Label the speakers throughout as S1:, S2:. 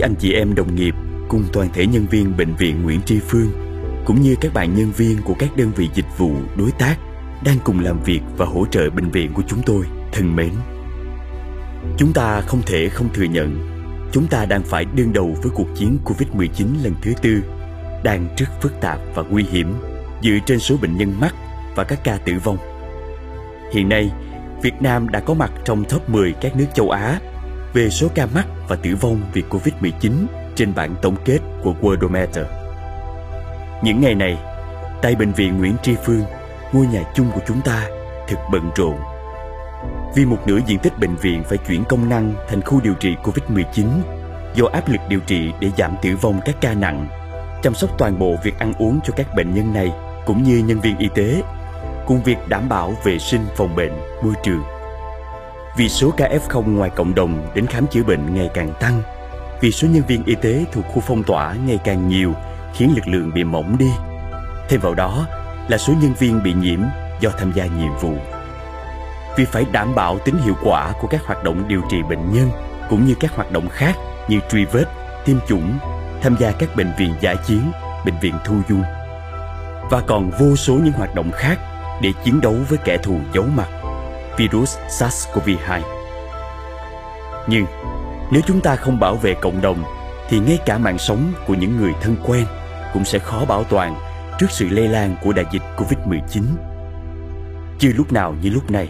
S1: Quý anh chị em đồng nghiệp cùng toàn thể nhân viên bệnh viện Nguyễn Tri Phương cũng như các bạn nhân viên của các đơn vị dịch vụ đối tác đang cùng làm việc và hỗ trợ bệnh viện của chúng tôi thân mến. Chúng ta không thể không thừa nhận chúng ta đang phải đương đầu với cuộc chiến Covid-19 lần thứ tư đang rất phức tạp và nguy hiểm dựa trên số bệnh nhân mắc và các ca tử vong. Hiện nay, Việt Nam đã có mặt trong top 10 các nước châu Á về số ca mắc và tử vong vì Covid-19 trên bảng tổng kết của Worldometer. Những ngày này, tại bệnh viện Nguyễn Tri Phương, ngôi nhà chung của chúng ta thực bận rộn. Vì một nửa diện tích bệnh viện phải chuyển công năng thành khu điều trị Covid-19 do áp lực điều trị để giảm tử vong các ca nặng, chăm sóc toàn bộ việc ăn uống cho các bệnh nhân này cũng như nhân viên y tế, cùng việc đảm bảo vệ sinh phòng bệnh, môi trường. Vì số ca F0 ngoài cộng đồng đến khám chữa bệnh ngày càng tăng, vì số nhân viên y tế thuộc khu phong tỏa ngày càng nhiều khiến lực lượng bị mỏng đi. Thêm vào đó là số nhân viên bị nhiễm do tham gia nhiệm vụ. Vì phải đảm bảo tính hiệu quả của các hoạt động điều trị bệnh nhân cũng như các hoạt động khác như truy vết, tiêm chủng, tham gia các bệnh viện giải chiến, bệnh viện thu dung và còn vô số những hoạt động khác để chiến đấu với kẻ thù giấu mặt virus SARS-CoV-2. Nhưng nếu chúng ta không bảo vệ cộng đồng thì ngay cả mạng sống của những người thân quen cũng sẽ khó bảo toàn trước sự lây lan của đại dịch Covid-19. Chưa lúc nào như lúc này,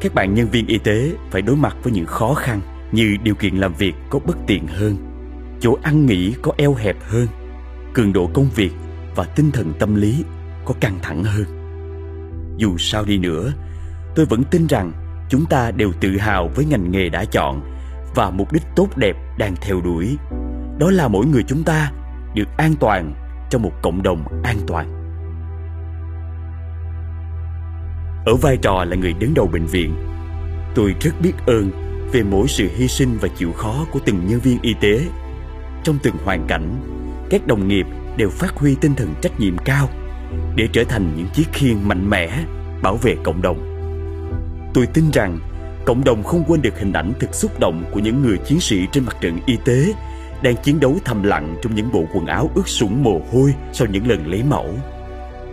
S1: các bạn nhân viên y tế phải đối mặt với những khó khăn như điều kiện làm việc có bất tiện hơn, chỗ ăn nghỉ có eo hẹp hơn, cường độ công việc và tinh thần tâm lý có căng thẳng hơn. Dù sao đi nữa, tôi vẫn tin rằng chúng ta đều tự hào với ngành nghề đã chọn và mục đích tốt đẹp đang theo đuổi. Đó là mỗi người chúng ta được an toàn trong một cộng đồng an toàn. Ở vai trò là người đứng đầu bệnh viện, tôi rất biết ơn về mỗi sự hy sinh và chịu khó của từng nhân viên y tế. Trong từng hoàn cảnh, các đồng nghiệp đều phát huy tinh thần trách nhiệm cao để trở thành những chiếc khiên mạnh mẽ bảo vệ cộng đồng. Tôi tin rằng cộng đồng không quên được hình ảnh thực xúc động của những người chiến sĩ trên mặt trận y tế đang chiến đấu thầm lặng trong những bộ quần áo ướt sũng mồ hôi sau những lần lấy mẫu.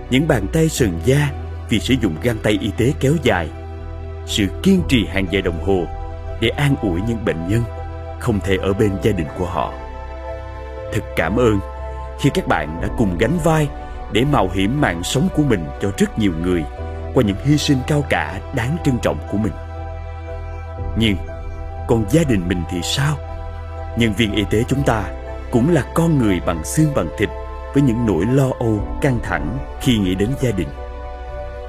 S1: Những bàn tay sườn da vì sử dụng găng tay y tế kéo dài. Sự kiên trì hàng giờ đồng hồ để an ủi những bệnh nhân không thể ở bên gia đình của họ. Thật cảm ơn khi các bạn đã cùng gánh vai để mạo hiểm mạng sống của mình cho rất nhiều người qua những hy sinh cao cả đáng trân trọng của mình. Nhưng còn gia đình mình thì sao? Nhân viên y tế chúng ta cũng là con người bằng xương bằng thịt với những nỗi lo âu căng thẳng khi nghĩ đến gia đình.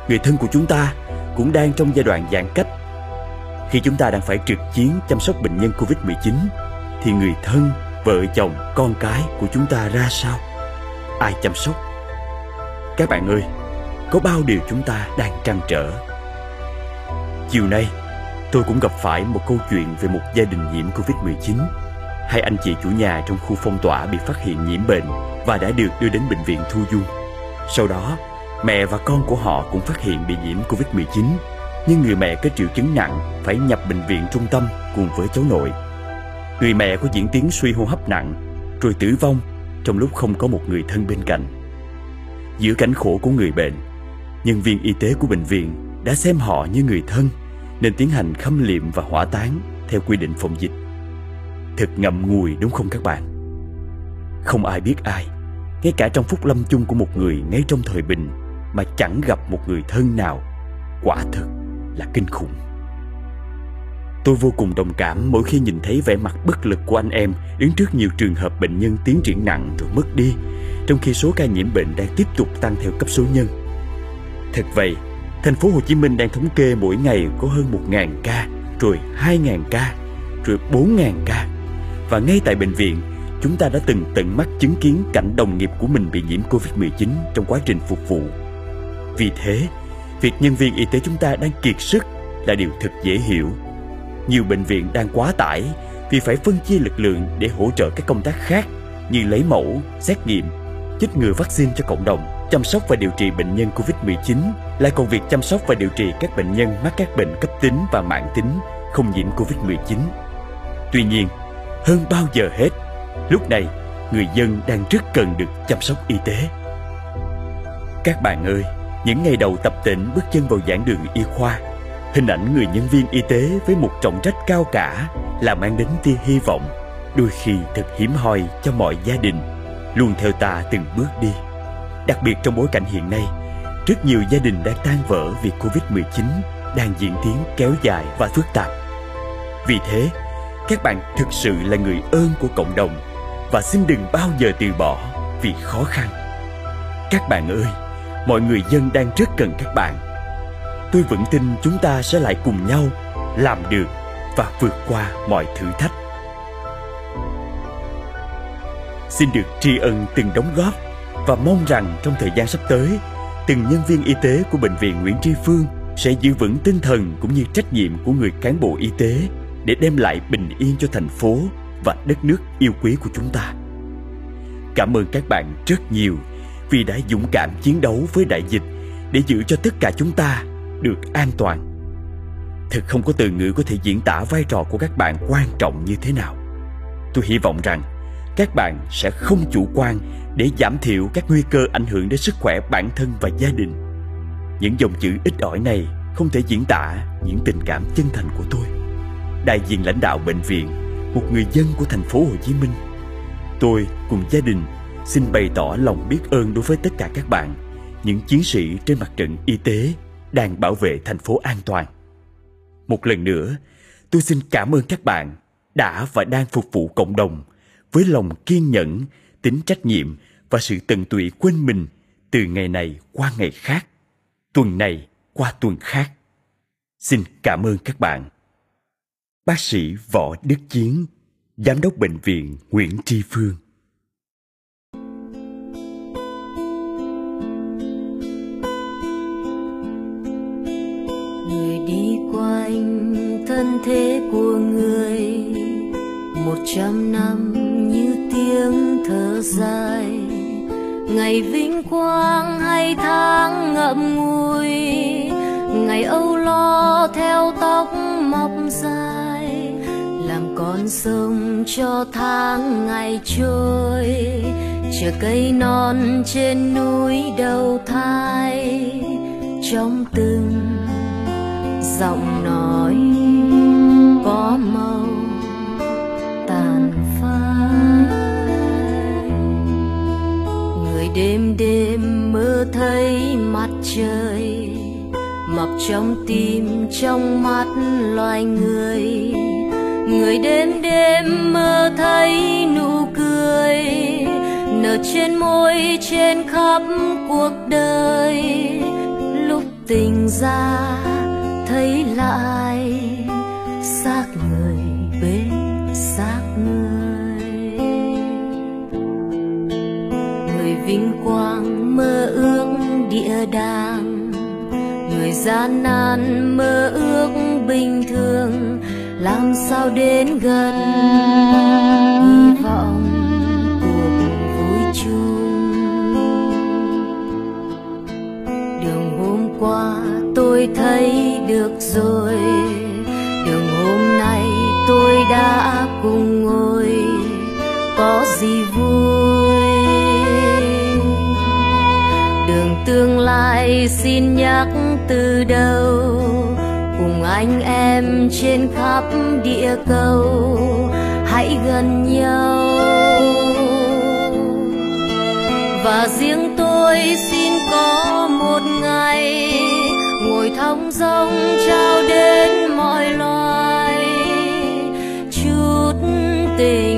S1: Người thân của chúng ta cũng đang trong giai đoạn giãn cách. Khi chúng ta đang phải trực chiến chăm sóc bệnh nhân Covid-19 thì người thân, vợ chồng, con cái của chúng ta ra sao? Ai chăm sóc? Các bạn ơi, có bao điều chúng ta đang trăn trở. Chiều nay, tôi cũng gặp phải một câu chuyện về một gia đình nhiễm Covid-19 hai anh chị chủ nhà trong khu phong tỏa bị phát hiện nhiễm bệnh và đã được đưa đến bệnh viện thu dung. Sau đó, mẹ và con của họ cũng phát hiện bị nhiễm Covid-19, nhưng người mẹ có triệu chứng nặng phải nhập bệnh viện trung tâm cùng với cháu nội. Người mẹ có diễn tiến suy hô hấp nặng, rồi tử vong trong lúc không có một người thân bên cạnh. Giữa cảnh khổ của người bệnh, nhân viên y tế của bệnh viện đã xem họ như người thân nên tiến hành khâm liệm và hỏa táng theo quy định phòng dịch. Thật ngậm ngùi đúng không các bạn? Không ai biết ai, ngay cả trong phút lâm chung của một người ngay trong thời bình mà chẳng gặp một người thân nào, quả thực là kinh khủng. Tôi vô cùng đồng cảm mỗi khi nhìn thấy vẻ mặt bất lực của anh em đứng trước nhiều trường hợp bệnh nhân tiến triển nặng rồi mất đi, trong khi số ca nhiễm bệnh đang tiếp tục tăng theo cấp số nhân. Thật vậy, thành phố Hồ Chí Minh đang thống kê mỗi ngày có hơn 1.000 ca, rồi 2.000 ca, rồi 4.000 ca và ngay tại bệnh viện, chúng ta đã từng tận mắt chứng kiến cảnh đồng nghiệp của mình bị nhiễm Covid-19 trong quá trình phục vụ. Vì thế, việc nhân viên y tế chúng ta đang kiệt sức là điều thật dễ hiểu. Nhiều bệnh viện đang quá tải vì phải phân chia lực lượng để hỗ trợ các công tác khác như lấy mẫu, xét nghiệm, chích ngừa vaccine cho cộng đồng, chăm sóc và điều trị bệnh nhân Covid-19, lại còn việc chăm sóc và điều trị các bệnh nhân mắc các bệnh cấp tính và mãn tính không nhiễm Covid-19. Tuy nhiên, hơn bao giờ hết, Lúc này, người dân đang rất cần được chăm sóc y tế. Các bạn ơi, những ngày đầu tập tỉnh bước chân vào giảng đường y khoa, hình ảnh người nhân viên y tế với một trọng trách cao cả là mang đến tia hy vọng, đôi khi thật hiếm hoi cho mọi gia đình, luôn theo ta từng bước đi. Đặc biệt trong bối cảnh hiện nay, rất nhiều gia đình đang tan vỡ vì Covid-19 đang diễn tiến kéo dài và phức tạp. Vì thế, các bạn thực sự là người ơn của cộng đồng và xin đừng bao giờ từ bỏ vì khó khăn. Các bạn ơi, mọi người dân đang rất cần các bạn. Tôi vững tin chúng ta sẽ lại cùng nhau làm được và vượt qua mọi thử thách. Xin được tri ân từng đóng góp và mong rằng trong thời gian sắp tới, từng nhân viên y tế của bệnh viện Nguyễn Tri Phương sẽ giữ vững tinh thần cũng như trách nhiệm của người cán bộ y tế để đem lại bình yên cho thành phố và đất nước yêu quý của chúng ta. Cảm ơn các bạn rất nhiều vì đã dũng cảm chiến đấu với đại dịch để giữ cho tất cả chúng ta được an toàn. Thật không có từ ngữ có thể diễn tả vai trò của các bạn quan trọng như thế nào. Tôi hy vọng rằng các bạn sẽ không chủ quan để giảm thiểu các nguy cơ ảnh hưởng đến sức khỏe bản thân và gia đình. Những dòng chữ ít ỏi này không thể diễn tả những tình cảm chân thành của tôi. Đại diện lãnh đạo bệnh viện, một người dân của thành phố Hồ Chí Minh. Tôi cùng gia đình xin bày tỏ lòng biết ơn đối với tất cả các bạn, những chiến sĩ trên mặt trận y tế đang bảo vệ thành phố an toàn. Một lần nữa, tôi xin cảm ơn các bạn đã và đang phục vụ cộng đồng với lòng kiên nhẫn, tính trách nhiệm và sự tận tụy quên mình từ ngày này qua ngày khác, tuần này qua tuần khác. Xin cảm ơn các bạn. Bác sĩ Võ Đức Chiến, Giám đốc Bệnh viện Nguyễn Tri Phương
S2: Người đi quanh thân thế của người Một trăm năm tiếng thở dài. Ngày vinh quang hay tháng ngậm ngùi, Ngày âu lo theo tóc mọc dài. Làm con sông cho tháng ngày trôi, Chờ cây non trên núi đầu thai. Trong từng giọng nói thấy mặt trời, mọc trong tim, trong mắt loài người. Người đêm đêm mơ thấy nụ cười, nở trên môi, trên khắp cuộc đời. Lúc tình ra, thấy lại địa đàng. Người gian nan mơ ước bình thường, làm sao đến gần? Hy vọng cuộc vui chung. Đường hôm qua tôi thấy được rồi. Đường hôm nay tôi đã cùng ngồi. Có gì vui? lại xin nhắc từ đầu. Cùng anh em trên khắp địa cầu, hãy gần nhau. Và riêng tôi xin có một ngày ngồi thong dong trao đến mọi loài. Chút tình